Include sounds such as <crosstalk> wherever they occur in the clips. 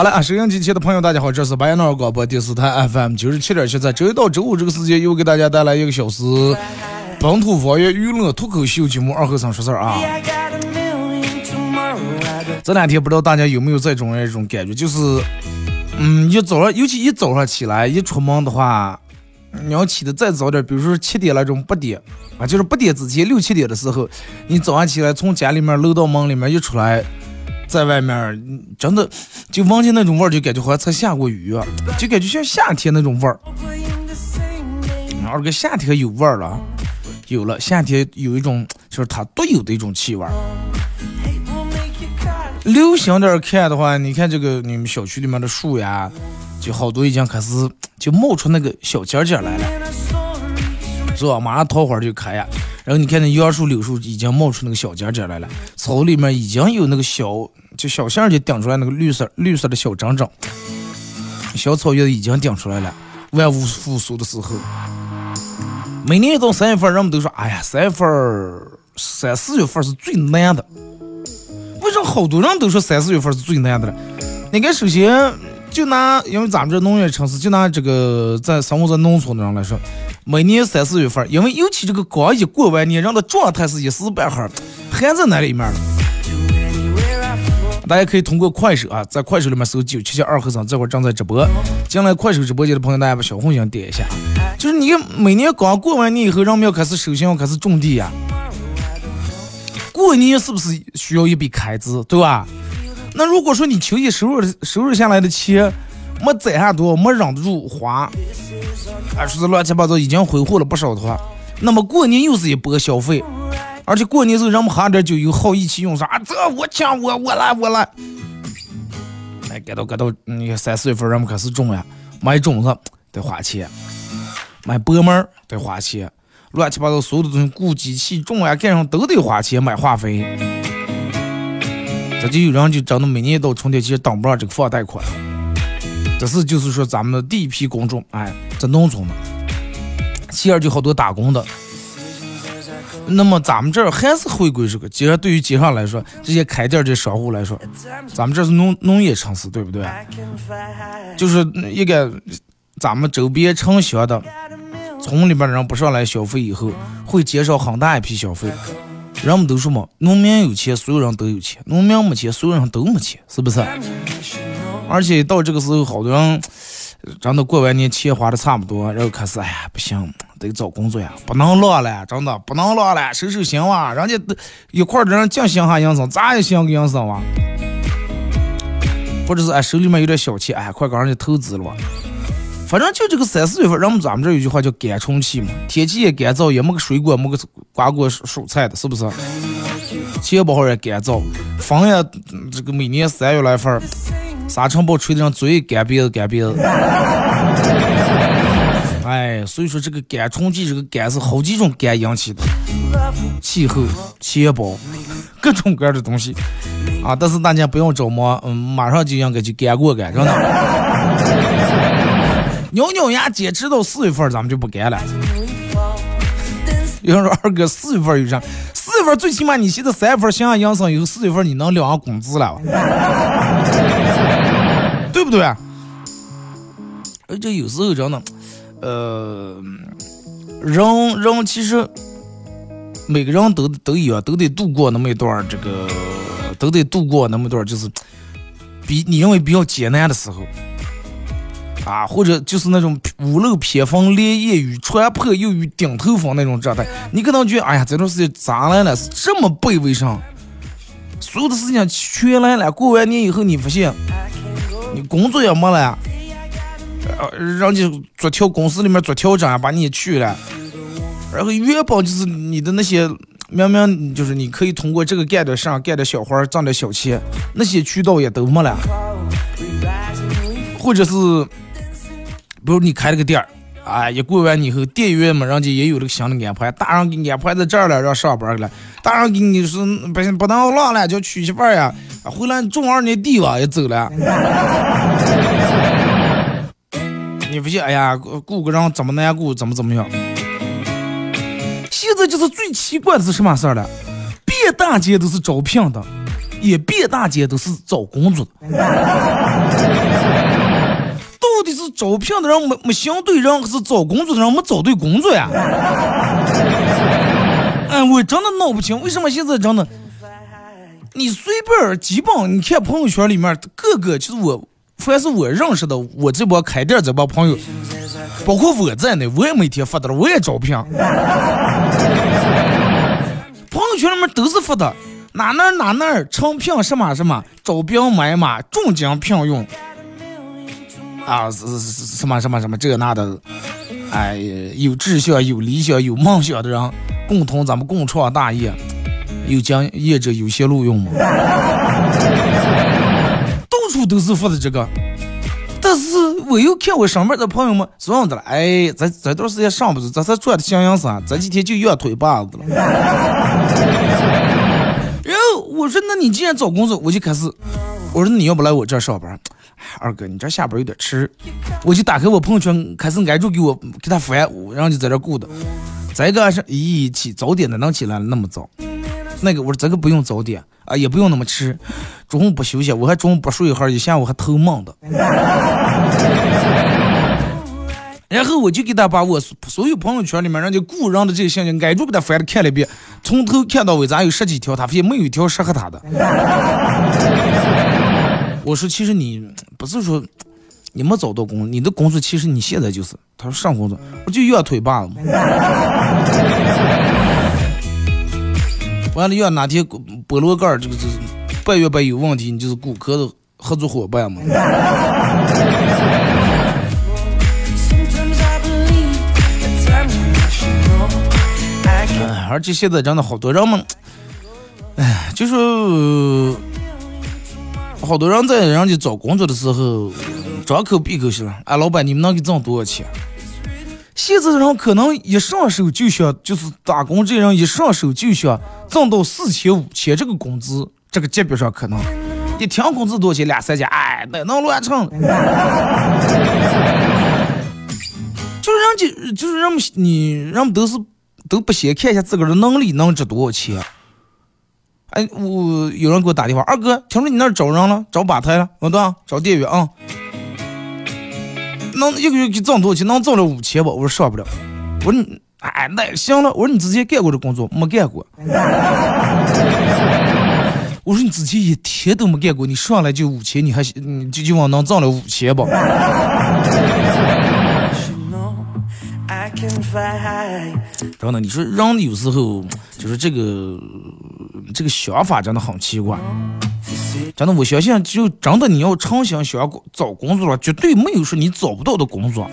好了啊，收音机前的朋友，大家好，这是白杨尔广播电视台 FM 九十七点七，在周一到周五这个时间，又给大家带来一个小时本土方言娱乐脱口秀节目《二和尚说事儿》啊。这两天不知道大家有没有这种一种感觉，就是，嗯，一早上，尤其一早上起来一出门的话，你要起的再早点，比如说七点那种，八点啊，就是八点之前六七点的时候，你早上起来从家里面楼道门里面一出来。在外面，真的就闻见那种味儿，就感觉好像才下过雨，就感觉像夏天那种味儿。二哥，夏天有味儿了，有了，夏天有一种就是它独有的一种气味儿。流行点看的话，你看这个你们小区里面的树呀，就好多已经开始就冒出那个小尖尖来了，是吧？马上桃花就开呀。然后你看那杨树、柳树已经冒出那个小尖尖来了，草里面已经有那个小就小线就顶出来那个绿色绿色的小针针，小草叶已经顶出来了。万物复苏的时候，每年一到三月份，人们都说：“哎呀，三月份、三四月份是最难的。”为什么好多人都说三四月份是最难的了？你看，首先就拿因为咱们这农业城市，就拿这个在生活在农村的人来说。每年三四月份，因为尤其这个刚一过完年，人的状态是一时半会儿还在那里面了。大家可以通过快手啊，在快手里面搜“九七七二和尚”，这会儿正在直播。进来快手直播间的朋友，大家把小红心点一下。就是你每年刚过完年以后，人们要开始首先要开始种地呀。过年是不是需要一笔开支，对吧？那如果说你秋季收入收入下来的钱没攒下多，没忍得住花。啊，说是乱七八糟，已经挥霍了不少的话，那么过年又是一波消费，而且过年时候人们喝点酒，有好意气用啥？这我抢我我来我来。哎，该到该到，你看三四月份人们开始种呀，买种子得花钱，买薄膜得花钱，乱七八糟所有的东西，雇机器种呀干上都得花钱，买化肥。这就有人就真的每年到春天其实挡不上这个房贷款。这是就是说咱们的第一批公众，哎，在农村的，其二就好多打工的。那么咱们这儿还是回归这个，既然对于街上来说，这些开店的商户来说，咱们这是农农业城市，对不对？就是一个咱们周边城乡的村里边的人不上来消费以后，会减少很大一批消费。人们都说嘛，农民有钱，所有人都有钱；农民没钱，所有人都没钱，是不是？而且到这个时候，好多人真的过完年钱花的差不多，然后开始哎呀不行，得找工作呀，不能落了，真的不能落了，收收心哇，人家一块的人净想哈营生，咋也想个营生哇？或者是哎手里面有点小钱，哎快给人家投资了吧？反正就这个三四月份，人们咱们这有句话叫干春期嘛，天气也干燥，也没个水果，没个瓜果蔬菜的，是不是？钱包也干燥，风也这个每年三月来份。沙尘暴吹得人嘴干鼻子干鼻子，哎，所以说这个干春季这个干是好几种干引起的，气候、钱包，各种各样的东西啊。但是大家不用着忙，嗯，马上就应该就干过干，真的。咬咬牙坚持到四月份，咱们就不干了。有人说二哥四月份有啥？四月份最起码你现在三月份想想养生以后，四月份你能领上工资了。<laughs> 对不对？而且有时候真的，呃，人人其实每个人都都一样，都得度过那么一段这个，都得度过那么一段就是比你认为比较艰难的时候。啊，或者就是那种屋漏偏逢连夜雨，船破又遇顶头风那种状态，你可能觉得，哎呀，这段时间咋来了？是这么卑微上，所有的事情全来了。过完年以后，你发现你工作也没了，呃，人家做调公司里面做调整把你去了，然后原本就是你的那些明明就是你可以通过这个干点事干点小活挣点小钱，那些渠道也都没了，或者是。比如你开了个店儿，啊，一过完以后，店员们人家也有了个新的安排，大人给你安排在这儿了，让上班了。大人给你说不行，不能浪了，叫娶媳妇儿呀，回来种二年地吧，也走了。你不信？哎呀，雇个人怎么难雇，怎么怎么样？现在就是最奇怪的是什么事儿了？遍大街都是招聘的，也遍大街都是找工作的。到底是招聘的人没没相对人，还是找工作的人没找对工作呀？<laughs> 哎，我真的闹不清，为什么现在真的，你随便基本你看朋友圈里面，各个就是我，凡是我认识的，我这帮开店这帮朋友，包括我在内，我也每天发的了，我也招聘。<laughs> 朋友圈里面都是发的，哪哪哪哪成聘什么什么，招兵买马，重金聘用。啊，是是是什么什么什么这那的，哎，有志向、有理想、有梦想的人，共同咱们共创大业，有将业者有些录用吗？<laughs> 到处都是发的这个，但是我又看我上面的朋友们这样的了，哎，这这段时间上不去，这才转的像样子啊，这几天就要腿把子了。<laughs> 然后我说，那你既然找工作，我就开始，我说你要不来我这上班？二哥，你这下班有点迟，我就打开我朋友圈，开始挨住给我给他发，然后就在这顾的。再一个是，咦，起早点的能起来那么早？那个我说这个不用早点啊，也不用那么迟，中午不休息，我还中午不睡一会儿，一下午还偷梦的。然后我就给他把我所有朋友圈里面人家雇人的这些信息挨住给他翻了看了一遍，从头看到尾，咱有十几条，他发现没有一条适合他的。我说，其实你不是说你没找到工作，你的工作其实你现在就是。他说上工作，我就要腿把子嘛。完了，要哪天菠萝干这个是半月板有问题，你就是顾客的合作伙伴嘛。哎，而且现在真的好多人们，哎，就是。好多人在人家找工作的时候，张口闭口是了，哎，老板，你们能给挣多少钱？现在人可能一上手就想，就是打工这人一上手就想挣到四千五千这个工资，这个级别上可能一天工资多少钱，两三千，哎，那能乱成？<laughs> 就是人家，就是人们，你人们都是都不先看一下自个儿的能力能值多少钱。哎，我有人给我打电话，二哥，听说你那儿招人了，找吧台了，我对，招店员啊，能一个月给挣多少钱？能挣了五千吧？我说上不了。我说你，哎，那行了。我说你之前干过这工作没干过？我说你之前一天都没干过，你上来就五千，你还你就就往能挣了五千吧？真的，你说人有时候就是这个这个想法真的很奇怪。真的，我相信，就真的你要诚心想找工作了，绝对没有说你找不到的工作。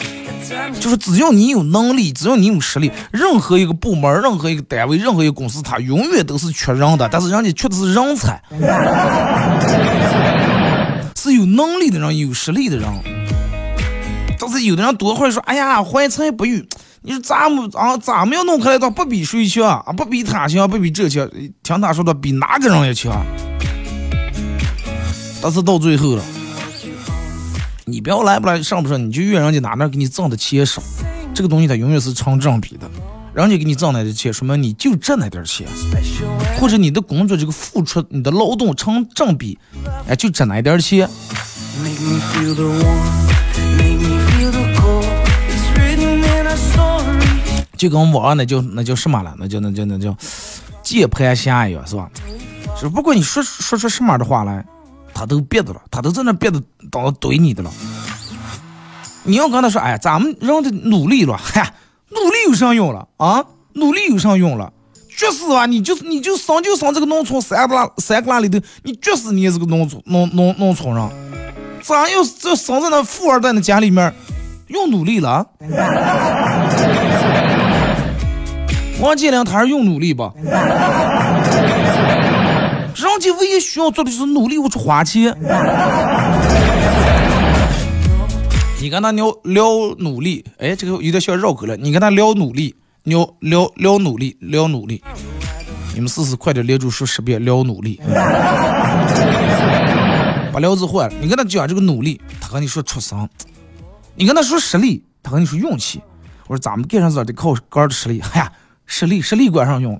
就是只要你有能力，只要你有实力，任何一个部门、任何一个单位、任何一个公司，它永远都是缺人的。但是人家缺的是人才，<laughs> 是有能力的人，有实力的人。但是有的人多会说：“哎呀，怀才不遇。”你说咱们啊，咱们要弄开来的不比谁强啊？不比他强，不比这强。听他说的，比哪个人也强。但是到最后了，你不要来不来，上不上，你就怨人家哪哪给你挣的钱少。这个东西它永远是成正比的，人家给你挣来的钱，说明你就挣那点钱，或者你的工作这个付出，你的劳动成正比，哎，就挣那点钱。就跟网上那叫那叫什么了？那叫那叫那叫键盘侠一样，是吧？只不管你说说出什么的话来，他都憋着了，他都在那憋着，当怼你的了。你要跟他说，哎，咱们让他努力了，嗨，努力有啥用了啊？努力有啥用了？绝死啊！你就是你就生就生这个农村三个拉三个拉里头，你绝死你也是个农村农农农村人。咋又这生在那富二代的家里面，用努力了？王健林他是用努力吧？人家唯一需要做的就是努力，我去花钱。你跟他聊聊努力，哎，这个有点像绕口了。你跟他聊努力，聊聊聊努力，聊努力。你们试试快点连住说十遍，聊努力。把聊字换了。你跟他讲这个努力，他和你说出生。你跟他说实力，他和你说运气。我说咱们干啥子得靠个人的实力。哎呀，实力实力管上用。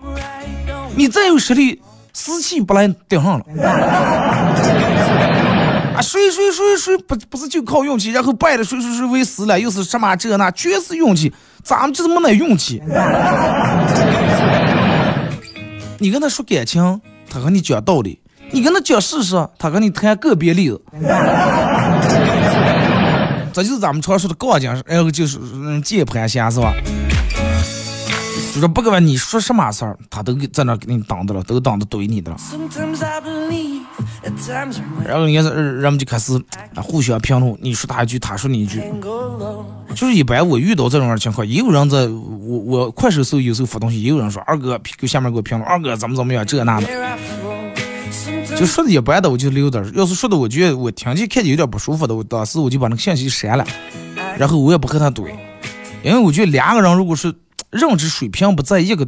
你再有实力，死气不来顶上了。<laughs> 啊，谁谁谁谁不不是就靠运气，然后败了谁谁谁为死了，又是什么这那，全是运气。咱们就是没那运气。<laughs> 你跟他说感情，他和你讲道理；你跟他讲事实，他和你谈个别例子。<laughs> 这就是咱们常说的杠精，然后就是嗯键盘侠，是吧？就是不管你说什么事儿，他都在那给你挡着了，都挡着怼你的了。然后人家人们就开始互相评论，你说他一句，他说你一句。就是一般我遇到这种情况，也有人在我我快手时候有时候发东西，也有人说二哥给下面给我评论，二哥怎么怎么样这那的。就说的一般的我就留点，要是说的我觉得我听见看见有点不舒服的，我当时我就把那个信息删了，然后我也不和他怼，因为我觉得两个人如果是认知水平不在一个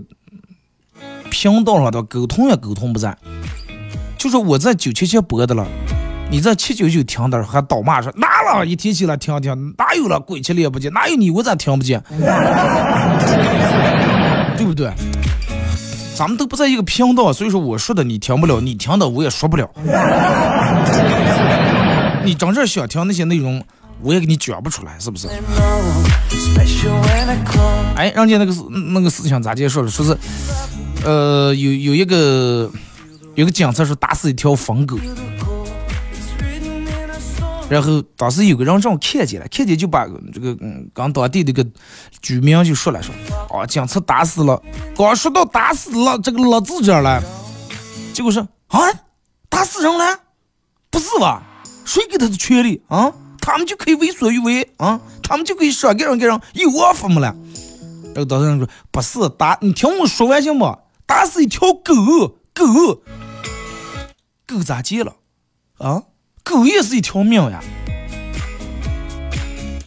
频道上的，沟通也沟通不在。就说我在九七七播的了。你在七九九听的还倒骂说哪了？一提起来听听，哪有了？鬼气脸不见，哪有你？我咋听不见？<laughs> 对不对？咱们都不在一个频道，所以说我说的你听不了，你听的我也说不了。你真正想听那些内容，我也给你讲不出来，是不是？哎，人家那个事那个事情咋介绍的？说是，呃，有有一个有个警察说打死一条疯狗。然后当时有个人正看见了，看见就把这个嗯，刚当地那个居民就说了说，啊，警察打死了。刚说到打死了这个老字这儿了，结果说啊，打死人了？不是吧？谁给他的权利啊？他们就可以为所欲为啊？他们就可以说给人给人有我服么了？然后当事人说不是打，你听我说完行不？打死一条狗狗，狗咋接了？啊？狗也是一条命呀，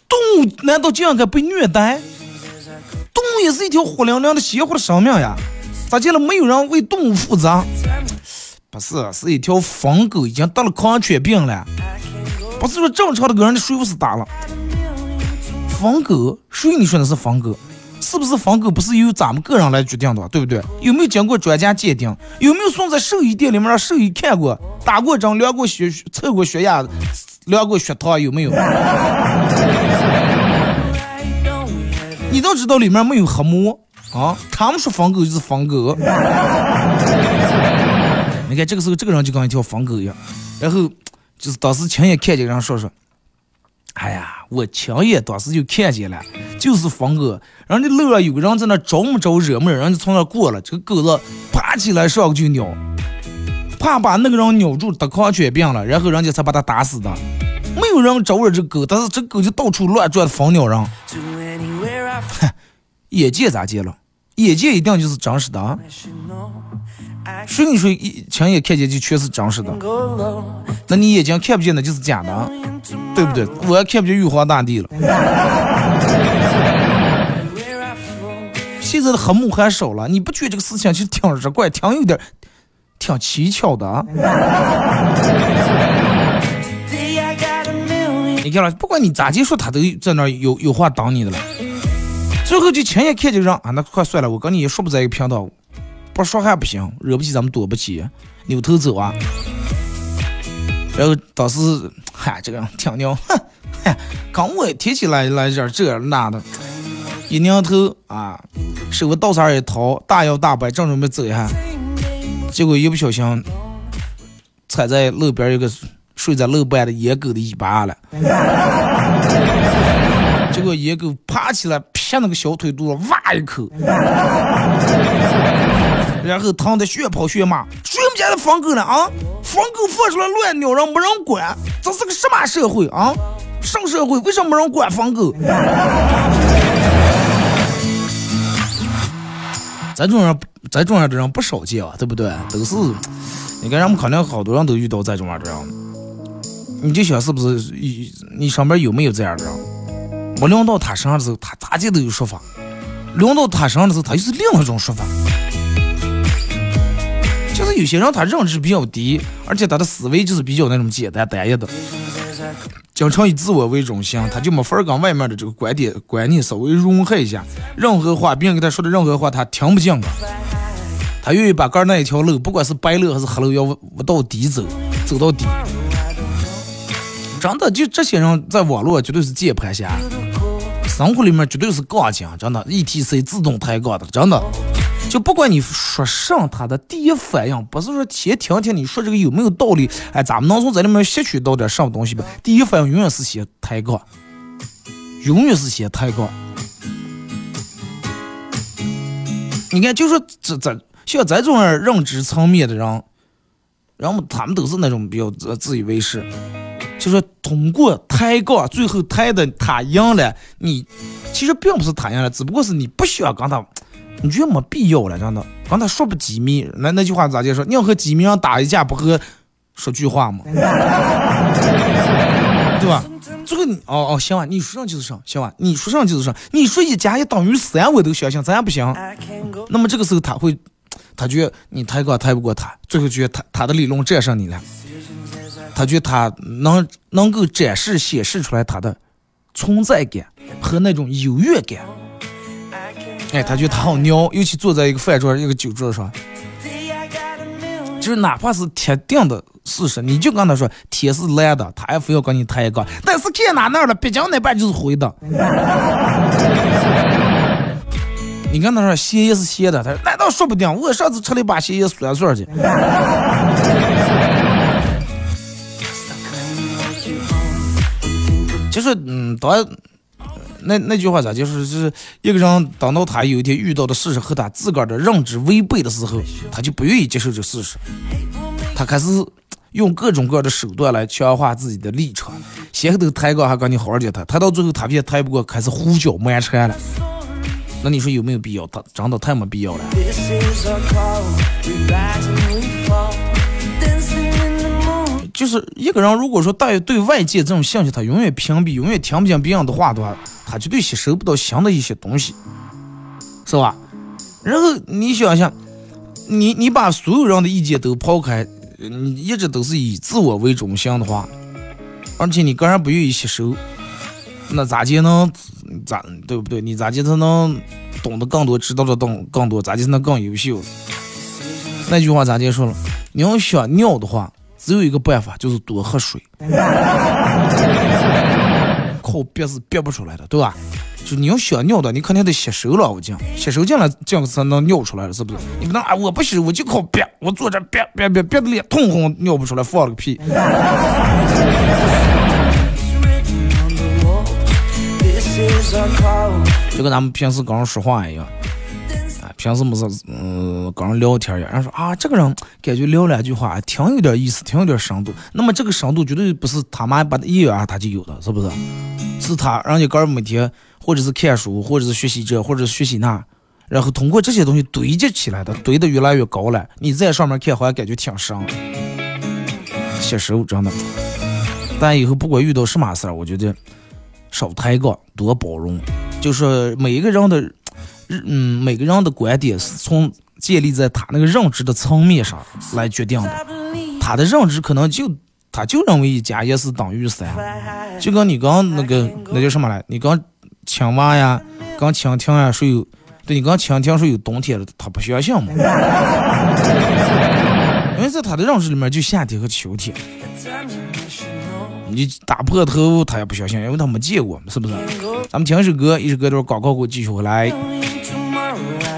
动物难道就应该被虐待？动物也是一条活灵灵的鲜活的生命呀，咋见了没有人为动物负责？不是，是一条疯狗已经得了狂犬病了，不是说正常的个人的水不是打了？疯狗，谁你说的是疯狗？是不是疯狗不是由咱们个人来决定的，对不对？有没有经过专家鉴定？有没有送在兽医店里面让兽医看过、打过针、量过血、测过血压、量过血糖？有没有？你都知道里面没有黑膜啊？他们说疯狗就是疯狗。你看这个时候，这个人就跟一条疯狗一样，然后就是当时亲眼看见，人说说。哎呀，我亲眼当时就看见了，就是疯狗。人家路上有个人在那招没招惹没惹，人家从那过了，这个狗子爬起来上去就咬，怕把那个人咬住得狂犬病了，然后人家才把他打死的。没有人招惹这狗，但是这狗就到处乱转，疯鸟人。<laughs> 眼见咋见了？眼见一定就是真实的啊！谁跟你说一亲眼看见就全是真实的？那你眼睛看不见的就是假的，对不对？我也看不见玉皇大帝了。现在的黑幕还少了，你不觉得这个事情其实挺日怪，挺有点，挺蹊跷的啊？你看了，不管你咋接说，他都在那有有话挡你的了。最后就亲眼看见人啊，那快算了，我跟你也说不在一个频道。不说还不行，惹不起咱们躲不起，扭头走啊！然后当时嗨，这个人挺牛，哼，嗨，刚我提起来来这这那的，一扭头啊，手个稻草一掏，大摇大摆正准备走一下，结果一不小心踩在路边一个睡在路边的野狗的尾巴了。结果野狗爬起来撇那个小腿肚子，哇一口，然后疼的血跑血骂，谁们家的疯狗呢啊？疯狗放出来乱尿，人没人管，这是个什么社会啊？上社会为什么没人管疯狗？咱种人，咱种样的人不少见啊，对不对？都是，你看，咱们可能好多人都遇到这种样的人。你就想是不是？你你上边有没有这样的人？我轮到他身上的时候，他咋地都有说法；轮到他身上的时候，他又是另一种说法。但是有些人他认知比较低，而且他的思维就是比较那种简单单一的，经常以自我为中心，他就没法跟外面的这个观点观念稍微融合一下。任何话，别人给他说的任何话，他听不进的。他愿意把刚那一条路，不管是白路还是黑路，要往到底走，走到底。真的，就这些人在网络绝对是键盘侠，生活里面绝对是杠精，真的，ETC 自动抬杠的，真的。就不管你说啥，他的第一反应不是说先听听你说这个有没有道理，哎，咱们能从这里面吸取到点什么东西吧？第一反应永远是先抬杠，永远是先抬杠。你看，就说这这像咱这种认知层面的人，然后他们都是那种比较自自以为是，就说通过抬杠，最后抬的他赢了，你其实并不是他赢了，只不过是你不需要跟他。你觉得没必要了，真的。刚才说不机密，那那句话咋介说？你要和机密上打一架，不和说句话吗？<laughs> 对吧？这个哦哦，行吧，你说上就是上，行吧？你说上就是上，你说一加一等于三，我都相信，咱也不行。那么这个时候他会，他觉得你抬杠抬不过他，最后觉得他他的理论战胜你了，他觉得他能能够展示显示出来他的存在感和那种优越感。哎，他觉得他好牛，尤其坐在一个饭桌、一个酒桌上，就是哪怕是铁定的事实，你就跟他说天是蓝的，他也非要跟你抬一个。但是看哪那了，北京那边就是灰的。你跟他说咸也是咸的，他说难道说不定？我上次吃了一把咸也酸酸的。<laughs> 就是，嗯，当。那那句话咋就是，是一个人等到他有一天遇到的事实和他自个儿的认知违背的时候，他就不愿意接受这事实，他开始用各种各样的手段来强化自己的立场。先后头抬杠还跟你好好的谈，谈到最后他偏抬不过，开始胡搅蛮缠了。那你说有没有必要？他真的太没必要了。就是一个人，如果说带对外界这种信息，他永远屏蔽，永远听不见别人的话的话，他绝对吸收不到新的一些东西，是吧？然后你想想，你你把所有人的意见都抛开，你一直都是以自我为中心的话，而且你个人不愿意吸收，那咋就能咋对不对？你咋就才能懂得更多，知道的更更多？咋就能更优秀？那句话咋结束了？你要想尿的话。只有一个办法，就是多喝水。靠憋是憋不出来的，对吧？就你要想尿的，你肯定得吸收了，我讲，吸收进来，这样才能尿出来了，是不是？你不能啊，我不吸，我就靠憋，我坐这憋憋憋憋的脸通红，尿不出来，放了个屁。就跟咱们平时刚刚说话一样。平时没事，嗯，跟人聊天呀，人说啊，这个人感觉聊两句话挺有点意思，挺有点深度。那么这个深度绝对不是他妈把一啊他就有的，是不是？是他人家个每天或者是看书，或者是学习这，或者是学习那，然后通过这些东西堆积起来的，堆得越来越高了。你在上面看好像感觉挺深，吸收真的。但以后不管遇到什么事儿，我觉得少抬杠，多包容，就是每一个人的。嗯，每个人的观点是从建立在他那个认知的层面上来决定的。他的认知可能就他就认为一加一是等于三，就跟你刚那个那叫什么来？你刚青蛙呀，刚蜻蜓呀，说有对你刚蜻蜓说有冬天了，他不相信嘛？<laughs> 因为在他的认知里面就夏天和秋天。你打破头他也不相信，因为他没见过，是不是？咱们听一首歌，一首歌段广告后继续回来。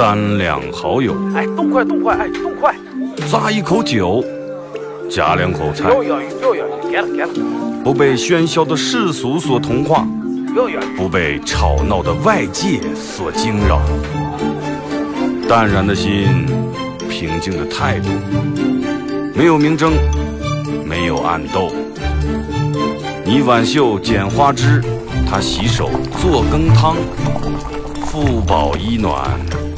三两好友。哎，动快动快，哎，动快！咂一口酒，夹两口菜。了给了。不被喧嚣的世俗所同化。不被吵闹的外界所惊扰。淡然的心，平静的态度，没有明争，没有暗斗。你挽袖剪花枝，他洗手做羹汤，腹饱衣暖，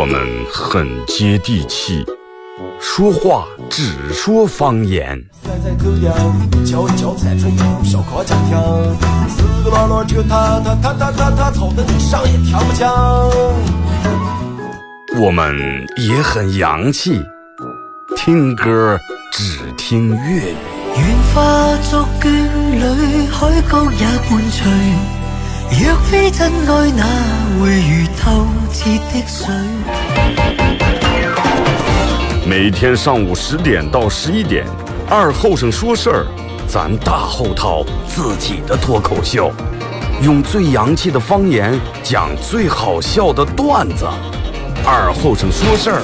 我们很接地气，说话只说方言。我们也很洋气。听歌只听粤语。愿化作眷侣，海角也伴随。若非真爱，哪会如透彻的水？每天上午十点到十一点，二后生说事儿，咱大后套自己的脱口秀，用最洋气的方言讲最好笑的段子。二后生说事儿，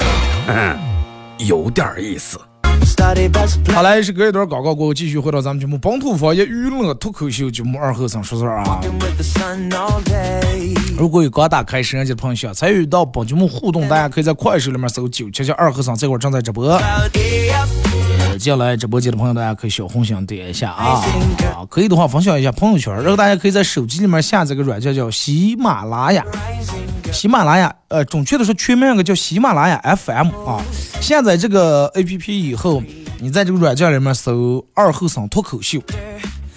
嗯。<laughs> 有点意思。好来是隔一段广告过后，继续回到咱们节目《本土方言娱乐脱口秀》节目二和尚说事儿啊。如果有刚打开摄像机的朋友想，参与到本节目互动，大家可以在快手里面搜“九七七二和尚”，这会儿正在直播。进来直播间的朋友，大家可以小红心点一下啊啊，可以的话分享一下朋友圈，然后大家可以在手机里面下载个软件叫喜马拉雅。喜马拉雅，呃，准确的说，全名个叫喜马拉雅 FM 啊。下载这个 APP 以后，你在这个软件里面搜“二后生脱口秀”，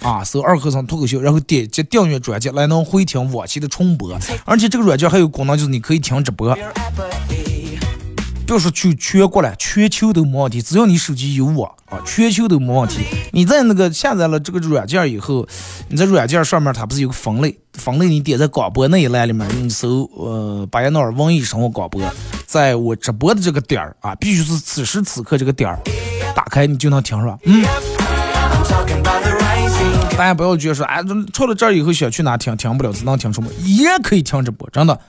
啊，搜“二后生脱口秀”，然后点击订阅专辑，来能回听往期的重播。而且这个软件还有功能，就是你可以听直播。不要说全全国了，全球都没问题，只要你手机有我啊，全球都没问题。你在那个下载了这个软件以后，你在软件上面它不是有个分类？分类你点在广播那一栏里面，你搜呃巴彦淖尔文艺生活广播，在我直播的这个点儿啊，必须是此时此刻这个点儿，打开你就能听是吧？嗯。大家不要觉得说，哎，出了这儿以后想去哪听听不了，只能听什么，也可以听直播，真的。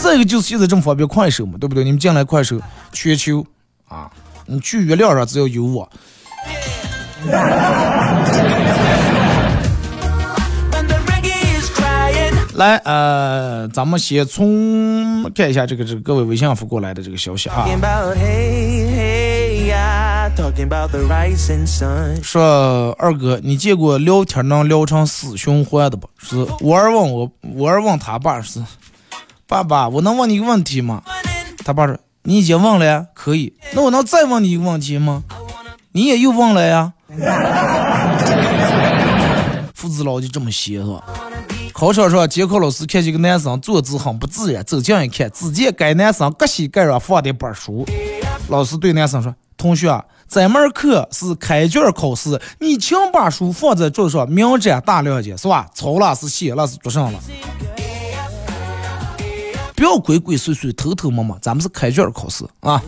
这个就是现在这么方便，快手嘛，对不对？你们进来快手，全球啊，你去月亮上只要有我。来，呃，咱们先从看一下这个这个各位微信发过来的这个消息啊。说二哥，你见过聊天能聊成死循环的不？是我儿问我，我儿问他爸是。爸爸，我能问你一个问题吗？他爸说：“你已经问了呀，可以。那我能再问你一个问题吗？你也又问了呀。<laughs> 父子老就这么闲是吧？考场上，监考老师看见个男生坐姿很不自然，走近一看，只见该男生隔膝盖上放的本书。老师对男生说：“同学，这门课是开卷考试，你请把书放在桌上，明斩大亮点，是吧？抄了是写了是做上了。”不要鬼鬼祟祟、偷偷摸摸，咱们是开卷考试啊！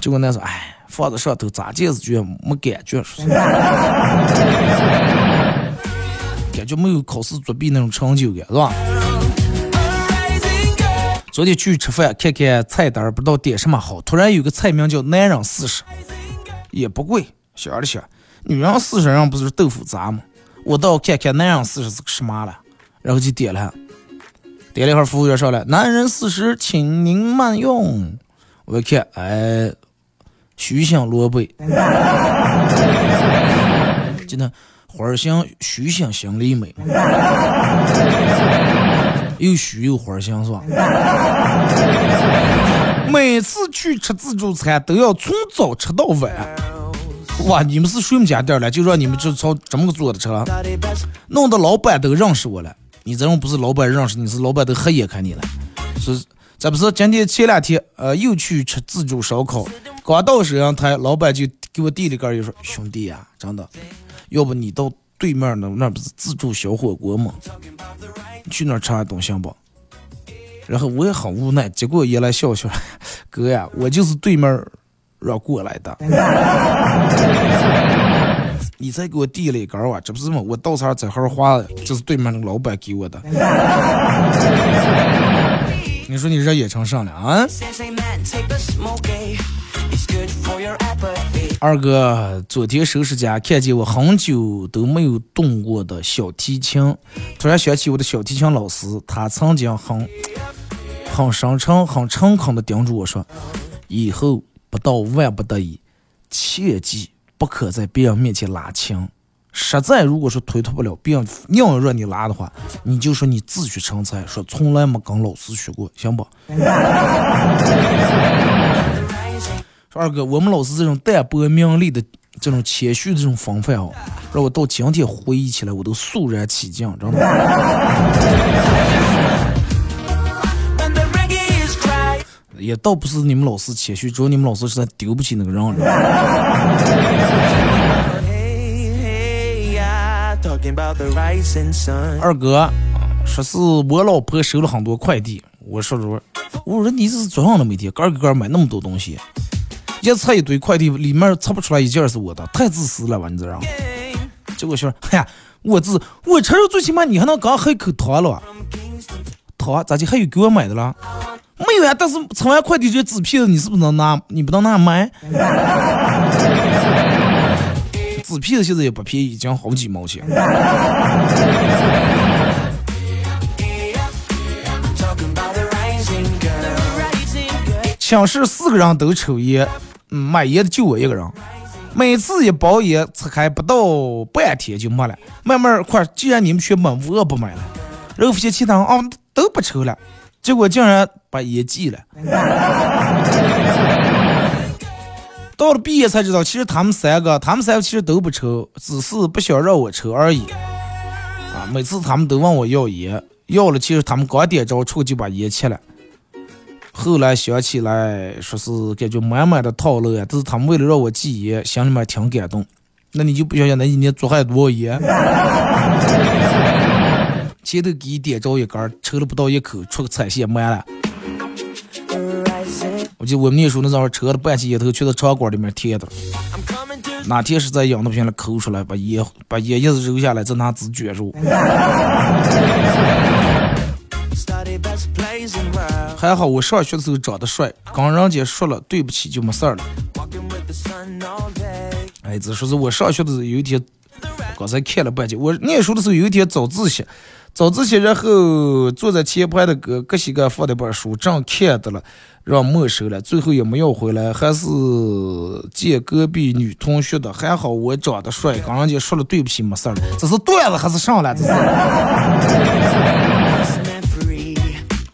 结果那说，哎，放在上头咋见是觉没感觉，感觉没有考试作弊那种成就感，是吧？昨天去吃饭，看看菜单，不知道点什么好。突然有个菜名叫“男人四十”，也不贵。想了想，女人四十人不是豆腐渣吗？我倒看看男人四十是个什么了，然后就点了。点了一会儿，服务员上来，男人四十，请您慢用。我一看，哎，徐香萝卜，真的花香须香香里美。又虚又花香是吧？每次去吃自助餐都要从早吃到晚。哇，你们是谁们家店了？就让你们这朝这么个做的车，弄得老板都认识我了。你这种不是老板认识你，是老板都黑眼看你了。是，这不是今天前两天呃又去吃自助烧烤，刚到摄像台，老板就给我递了根，就说兄弟呀，真的，要不你到对面那那不是自助小火锅吗？去那儿吃点东西不？然后我也很无奈，结果也来笑笑，<laughs> 哥呀，我就是对面让过来的。<laughs> 你再给我递了一根儿啊，这不是吗？我到这在号花，这是对面那个老板给我的。<laughs> 你说你热也成啥了啊？二哥，昨天收拾家，看见我很久都没有动过的小提琴，突然想起我的小提琴老师，他曾经很很深沉、很诚恳地叮嘱我说：“以后不到万不得已，切记不可在别人面前拉琴。实在如果说推脱不了，别人硬要让你拉的话，你就说你自学成才，说从来没跟老师学过，行不？” <laughs> 说二哥，我们老师这种淡泊名利的、这种谦虚的这种风范哦，让我到今天回忆起来，我都肃然起敬，知道吗？也倒不是你们老师谦虚，主要你们老师实在丢不起那个人。<laughs> 二哥说是我老婆收了很多快递，我说说，我说你这是做啥呢？每天个个个买那么多东西。一拆一堆快递，里面拆不出来一件是我的，太自私了吧你这人！结果说，哎呀，我自我承认，最起码你还能刚喝一口汤了，汤咋就还有给我买的了？没有呀，但是拆完快递就纸皮子，你是不是能拿？你不能拿卖？<laughs> 纸皮子现在也不便宜，已经好几毛钱。寝室四个人都抽烟，嗯，买烟的就我一个人。每次一包烟拆开不到半天就没了，慢慢快，既然你们全买，我不买了。然后发现其他人啊都不抽了，结果竟然把烟戒了。<laughs> 到了毕业才知道，其实他们三个，他们三个其实都不抽，只是不想让我抽而已。啊，每次他们都问我要烟，要了，其实他们刚点着抽就把烟切了。后来想起来，说是感觉满满的套路呀，都是他们为了让我戒烟，心里面挺感动。那你就不想想那一年做还多少烟？<laughs> 前头给你点着一根，抽了不到一口，出个彩线没了。我记得我们那时候那时候抽了半截烟头，全在茶馆里面贴的。哪天是在养的不行了，抠出来把烟把烟叶子揉下来，再拿纸卷住。<laughs> 还好我上学的时候长得帅，跟人家说了对不起就没事儿了。哎，只说是我上学的时候有一天，刚才看了半截。我念书的时候有一天早自习，早自习然后坐在前排的哥各些个放的本书，正看的了，让没收了，最后也没要回来，还是见隔壁女同学的。还好我长得帅，跟人家说了对不起没事儿了。这是段子还是上了？这是。<laughs>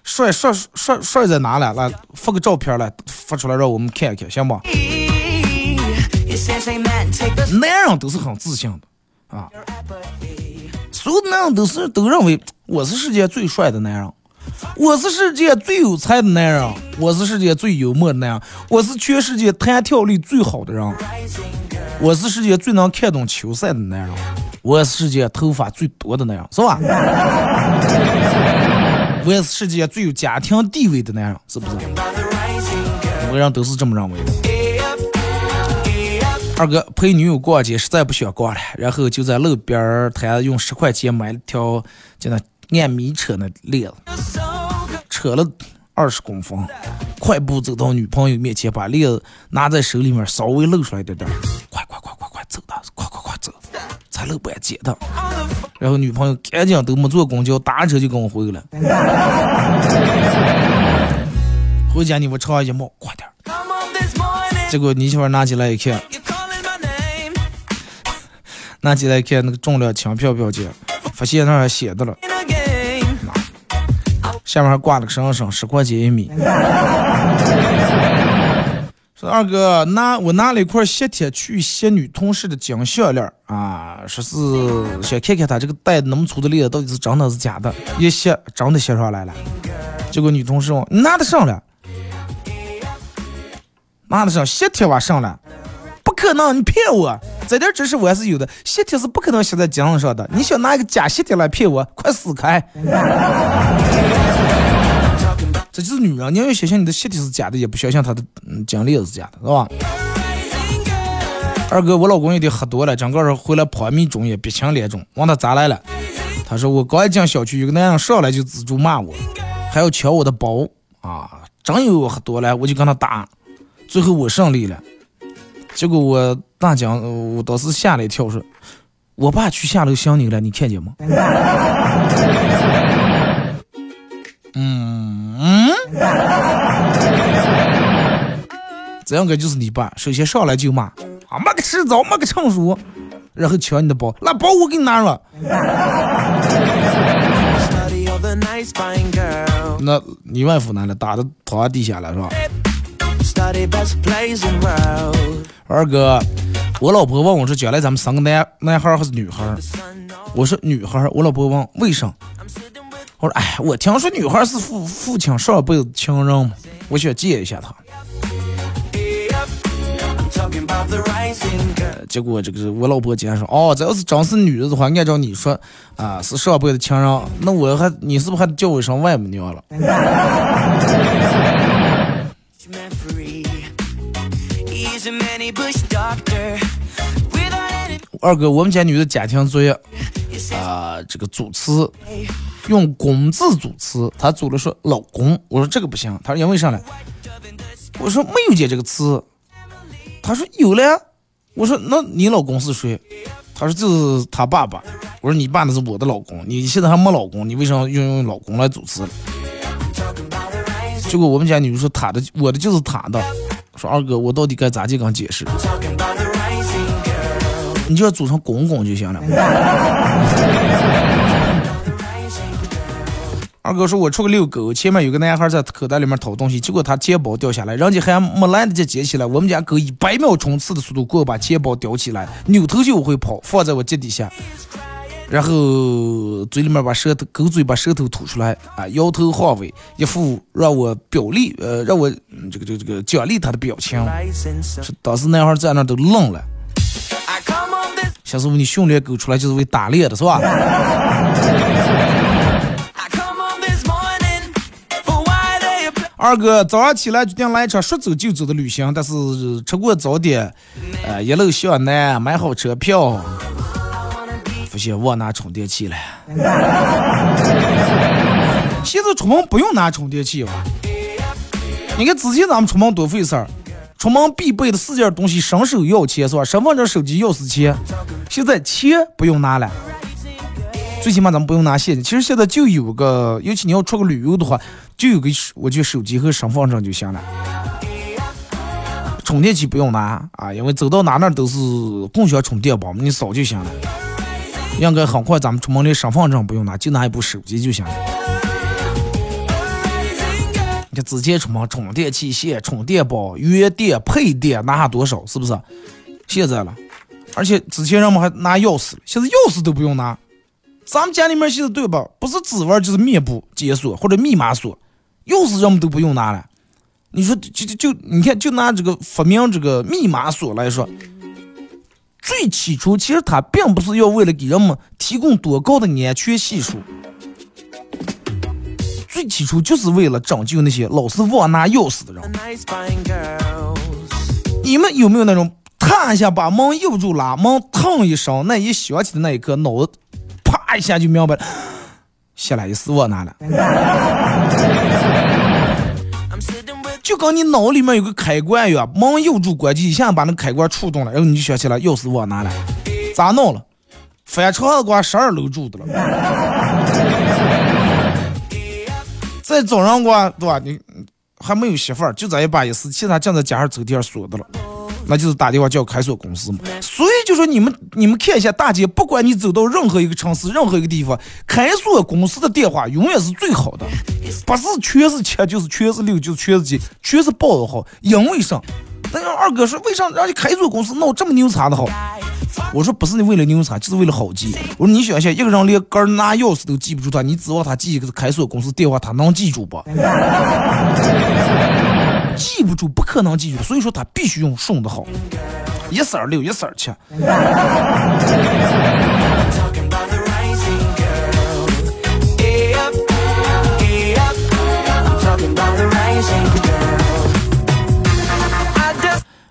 帅帅帅帅在哪了？来发个照片来，发出来让我们看一看，行不？男人都是很自信的啊，所有男人都是都认为我是世界最帅的男人，我是世界最有才的男人，我是世界最幽默的男人，我是全世界弹跳力最好的人，我是世界最能看懂球赛的男人，我是世界头发最多的男人，是吧？<laughs> 我也是世界最有家庭地位的男人，是不是？每个人都是这么认为的。二哥陪女友逛街，实在不想逛了，然后就在路边摊用十块钱买了条就那按米扯那链子，扯了二十公分，快步走到女朋友面前，把链子拿在手里面，稍微露出来一点点，快快快快快走的，快快快走，才露半截的。然后女朋友赶紧都没坐公交，打车就跟我回了。回家你我抄一毛，快点。结果你媳妇拿起来一看，拿起来看那个重量轻飘飘的，发现那还写的了，下面还挂了个绳绳，十块钱一米。说二哥拿我拿了一块锡铁去锡女同事的金项链啊，说是想看看她这个戴那么粗的链到底是真的是假的，一卸真的卸上来了。结果女同事问拿得上了？拿得上？锡铁哇上了？不可能，你骗我！这点知识我还是有的，锡铁是不可能写在金子上的。你想拿一个假锡铁来骗我？快死开！这就是女人，你要相信你的鞋底是假的，也不相信她的嗯金链是假的，是吧？二哥，我老公有点喝多了，整个人回来破迷中也鼻青脸肿，问他咋来了？他说我刚一进小区，有个男人上来就指着骂我，还要抢我的包啊！真以为我喝多了，我就跟他打，最后我胜利了。结果我大讲，我当时吓了一跳，说我爸去下楼想你了，你看见吗？<laughs> 嗯嗯，这样个就是你爸，首先上来就骂啊，没个迟早，没个成熟，然后抢你的包，那包我给你拿了。那你外父拿了，打的躺在地下了是吧？二哥，我老婆问我说，将来咱们生个男男孩还是女孩？我说女孩。我老婆问为啥？我说，哎，我听说女孩是父父亲上辈子情人嘛，我想见一下她。结果这个我老婆竟然说，哦，这要是真是女的的话，按照你说，啊，是上辈子情人，那我还你是不是还得叫我一声外母娘了？二哥，我们家女的家庭作业，啊，这个组词。用公字组词，她组了说老公，我说这个不行，她说因为啥呢？我说没有姐这个词，她说有了，我说那你老公是谁？她说就是他爸爸，我说你爸那是我的老公，你现在还没老公，你为啥要用老公来组词？结果我们家女的说她的，我的就是她的，说二哥我到底该咋去跟解释？你就要组成公公就行了。<laughs> 二哥说：“我出去遛狗，前面有个男孩在口袋里面掏东西，结果他钱包掉下来，人家还没来得及捡起来，我们家狗以百秒冲刺的速度过把钱包叼起来，扭头就往回跑，放在我脚底下，然后嘴里面把舌头狗嘴把舌头吐出来，啊，摇头晃尾，一副让我表励，呃，让我这个这个这个奖励他的表情。是当时男孩在那都愣了。小师傅，你训练狗出来就是为打猎的是吧？”二哥早上起来决定来一场说走就走的旅行，但是吃过早点，呃，一路向南，买好车票，发现忘拿充电器了。现在出门不用拿充电器吧。你看之前咱们出门多费事儿，出门必备的四件东西：伸手要钱是吧？身份证、手机、钥匙、钱。现在钱不用拿了，最起码咱们不用拿现金。其实现在就有个，尤其你要出个旅游的话。就有个，我就手机和身份证就行了，充电器不用拿啊，因为走到哪那都是共享充电宝，你扫就行了。应该很快，咱们出门连身份证不用拿，就拿一部手机就行了。看之前出门充电器线、充电宝、原电、配电拿多少，是不是？现在了，而且之前人们还拿钥匙，现在钥匙都不用拿。咱们家里面现在对吧？不是指纹就是面部解锁或者密码锁。钥匙人们都不用拿了，你说就就就你看，就拿这个发明这个密码锁来说，最起初其实它并不是要为了给人们提供多高的安全系数，起初就是为了拯救那些老是忘拿钥匙的人。你们有没有那种探一下把门又住拉门腾一声，那一响起的那一刻，脑子啪一下就明白了。下来一死我拿了，就跟你脑里面有个开关一样，门右住关机，一下把那开关触动了，然后你就想起来钥匙忘拿了，咋弄了？<laughs> 翻墙的话，十二楼住的了。在早上过，对吧？你还没有媳妇儿，就在一把钥匙，其他就在家上抽屉上锁的了。那就是打电话叫开锁公司嘛。所以就说你们你们看一下，大街，不管你走到任何一个城市，任何一个地方，开锁公司的电话永远是最好的，不是全是七，就是全是六，就是全是几，全是报的好。因为啥？那个二哥说，为啥让你开锁公司闹这么牛叉的好？我说不是你为了牛叉，就是为了好记。我说你想想，一个人连根儿拿钥匙都记不住他，你指望他记一个开锁公司电话，他能记住不？<laughs> 记不住，不可能记住。所以说他必须用顺的好，一色儿六，一色儿七。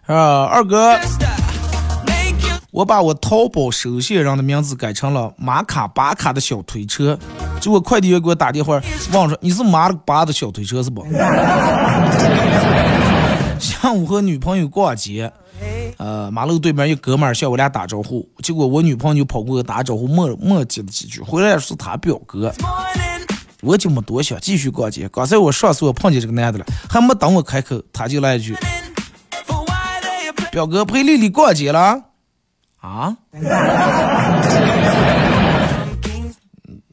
啊，<laughs> 二哥。我把我淘宝收件人的名字改成了马卡巴卡的小推车，结果快递员给我打电话，问说你是马巴的小推车是不？<laughs> 下午和女朋友逛街，呃，马路对面一哥们儿向我俩打招呼，结果我女朋友就跑过去打招呼，磨磨叽了几句，回来是他表哥，我就没多想，继续逛街。刚才我上次我碰见这个男的了，还没等我开口，他就来一句：“表哥陪丽丽逛街了。”啊！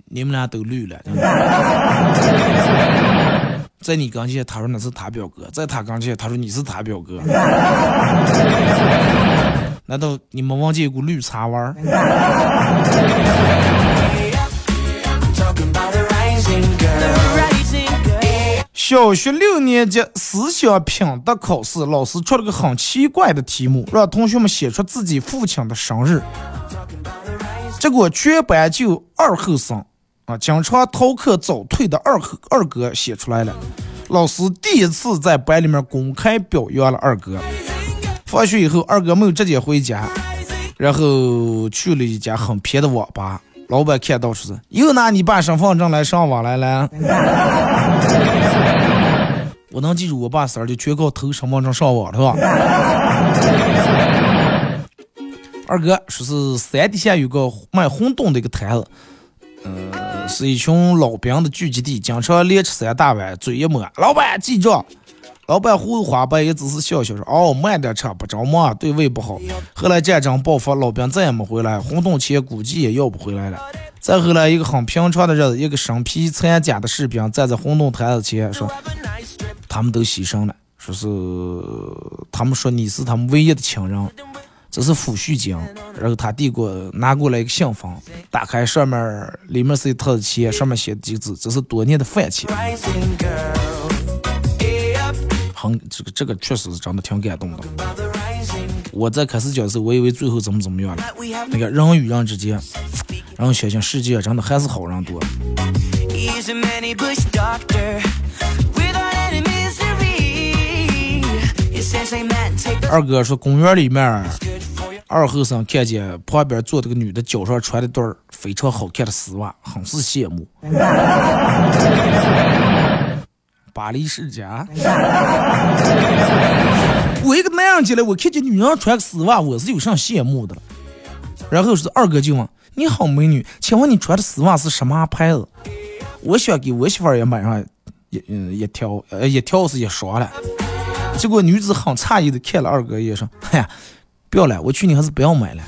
你们俩都绿了。在你跟前，他说那是他表哥；在他跟前，他说你是他表哥。难道你们忘记一股绿茶味儿？小学六年级思想品德考试，老师出了个很奇怪的题目，让同学们写出自己父亲的生日。结果全班就二后生啊，经常逃课早退的二后二哥写出来了。老师第一次在班里面公开表扬了二哥。放学以后，二哥没有直接回家，然后去了一家很偏的网吧。老板看到说是又拿你爸身份证来上网来了。<laughs> 我能记住我爸儿就全靠偷身份证上网是吧？二哥说是山底下有个卖红灯的一个摊子，呃，是一群老兵的聚集地，经常连吃三大碗，嘴一抹，老板记账。老板胡子花白也只是笑笑说：“哦，慢点吃，不着忙，对胃不好。”后来战争爆发，老兵再也没回来，红洞钱估计也要不回来了。再后来，一个很平常的日子，一个身披残甲的士兵站在红洞台子前说：“他们都牺牲了，说是他们说你是他们唯一的亲人，这是抚恤金。”然后他递过拿过来一个信封，打开上面里面是一沓钱，上面写几个字：“这是多年的饭钱。”这个这个确实是真的挺感动的。我在开始讲的时候，我以为最后怎么怎么样了。那个人与人之间，然后相信世界真的还是好人多。二哥说，公园里面，二后生看见旁边坐这个女的脚上穿的对非常好看的丝袜，很是羡慕。<laughs> 巴黎世家，<laughs> 我一个男人进来，我看见女人穿丝袜，我是有啥羡慕的了。然后是二哥就问：“你好，美女，请问你穿的丝袜是什么牌子？”我想给我媳妇儿也买上一嗯一条，呃一条是一双了。结果女子很诧异的看了二哥一眼，说：“哎呀，不要了，我劝你还是不要买了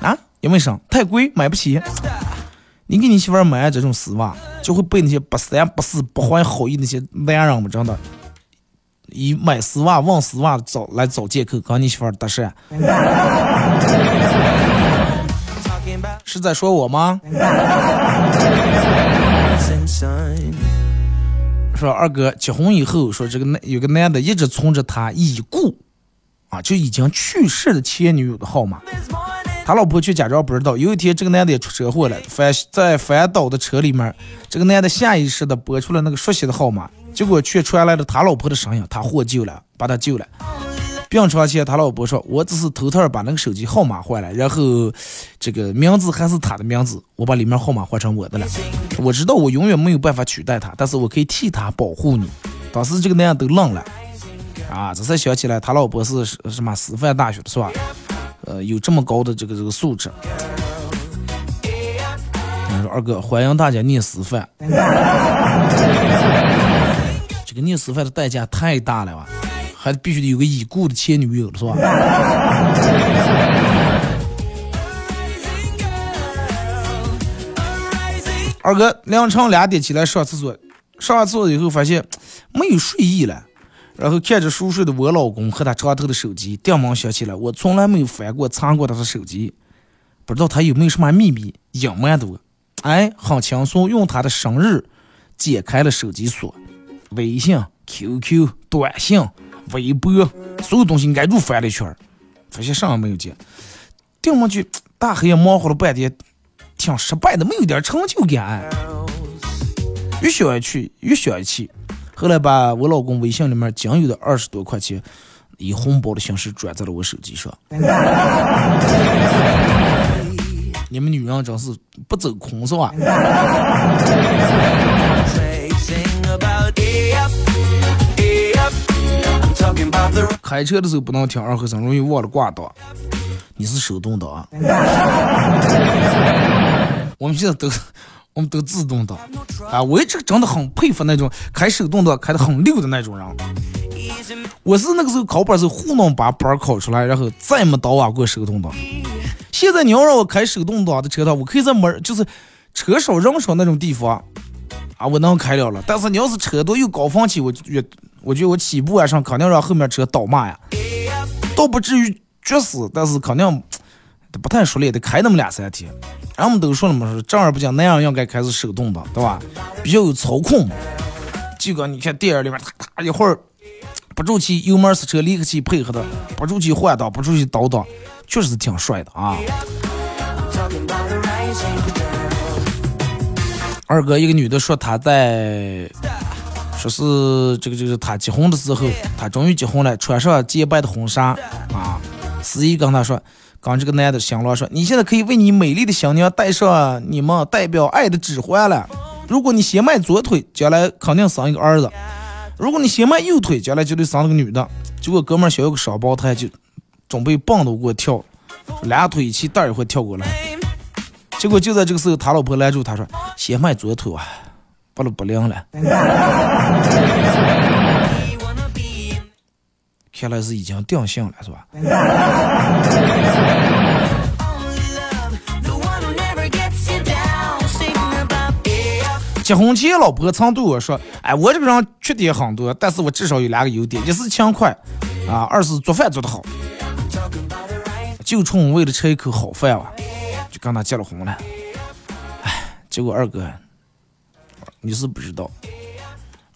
啊，因为啥？太贵，买不起。”你给你媳妇买这种丝袜，就会被那些不三不四不怀好意那些男人们真的，以买丝袜问丝袜找来找借口，跟你媳妇儿搭讪。是在说我吗？说二哥结婚以后，说这个男有个男的一直存着他已故啊，就已经去世的前女友的号码。他老婆却假装不知道。有一天，这个男的也出车祸了，翻在翻倒的车里面，这个男的下意识的拨出了那个熟悉的号码，结果却传来了他老婆的声音，他获救了，把他救了。病床前，他老婆说：“我只是偷偷把那个手机号码换了，然后这个名字还是他的名字，我把里面号码换成我的了。我知道我永远没有办法取代他，但是我可以替他保护你。”当时这个男的都愣了，啊，这才想起来他老婆是什么师范大学的是吧？呃，有这么高的这个这个素质。我说二哥，欢迎大家念师范。<laughs> 这个念师范的代价太大了吧？还必须得有个已故的前女友是吧？二哥凌晨两点起来上厕所，上完厕所以后发现没有睡意了，然后看着熟睡的我老公和他床头的手机，电门响起来。我从来没有翻过查过他的手机，不知道他有没有什么秘密隐瞒的。哎，很轻松，用他的生日解开了手机锁，微信、QQ、短信、微博，所有东西挨住翻了一圈，发现啥也没有见。电门去大黑夜忙活了半天。挺失败的，没有点成就感。越想越气，越想越气。后来把我老公微信里面仅有的二十多块钱，以红包的形式转在了我手机上。<laughs> 你们女人真是不走空是吧？开车的时候不能听二和声，容易忘了挂档。你是手动挡啊？<laughs> 我们现在都，我们都自动挡啊！我一直真的很佩服那种开手动挡开的很溜的那种人。我是那个时候考本是糊弄把本考出来，然后再没倒啊过手动挡。现在你要让我开手动挡的车的话，我可以在门就是车少人少那种地方啊，我能开了了。但是你要是车多又高峰期，我就越我觉得我起步啊上肯定让后面车倒骂呀，倒不至于。绝死，但是肯定不太熟练，得开那么两三天。俺们都说了嘛，说正儿八经那样应该开始手动挡，对吧？比较有操控。这个你看电影里面，咔咔一会儿不住气，油门刹车离合器配合的，不住气换挡，不住气倒挡，确实是挺帅的啊。二哥，一个女的说她在，说是这个就是她结婚的时候，她终于结婚了，穿上洁白的婚纱啊。司仪跟他说：“刚这个男的新郎说，你现在可以为你美丽的新娘戴上你们代表爱的指环了。如果你先迈左腿，将来肯定生一个儿子；如果你先迈右腿，将来就得生个女的。结果哥们儿小有个双胞胎，就准备蹦都给我跳，俩腿一起带一会跳过来。结果就在这个时候，他老婆拦住他说：先迈左腿啊，不了不灵了。”看来是已经定性了，是吧？结婚前，老婆曾对我说：“哎，我这个人缺点很多，但是我至少有两个优点，一是勤快，啊，二是做饭做得好。”就冲为了吃一口好饭啊，就跟他结了婚了。哎，结果二哥，你是不知道，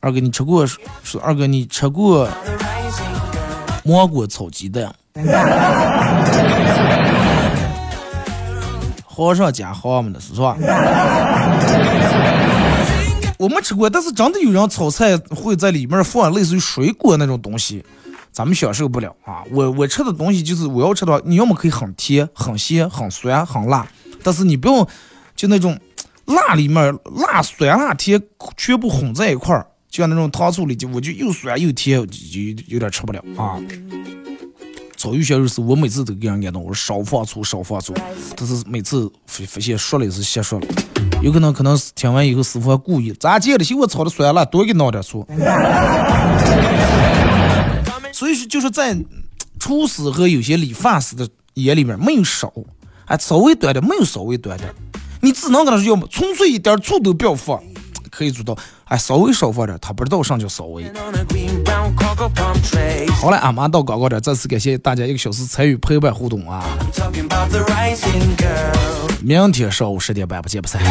二哥你吃过？说二哥你吃过？芒果炒鸡蛋，皇上加好们的是吧？我没吃过，但是真的有人炒菜会在里面放类似于水果那种东西，咱们享受不了啊！我我吃的东西就是我要吃的话，你要么可以很甜、很咸、很酸、很辣，但是你不用就那种辣里面辣、酸、辣、甜全部混在一块儿。就像那种糖醋里脊，我就又酸又甜，就有点吃不了啊。炒鱼香肉丝，我每次都给人感动，我说少放醋，少放醋，但是每次发现说了也是瞎说了，有可能可能是听完以后师傅还故意，咋见了？嫌我炒的酸了，多给弄点醋。所以说，就是在厨师和有些理发师的眼里面，没有少，还稍微短点，没有稍微短点，你只能跟他说，要么纯粹一点醋都不要放。可以做到，哎，稍微少放点，他不知道啥叫稍微。好了，俺妈到广告点，再次感谢大家一个小时参与陪伴互动啊！明天上午十点半不见不散。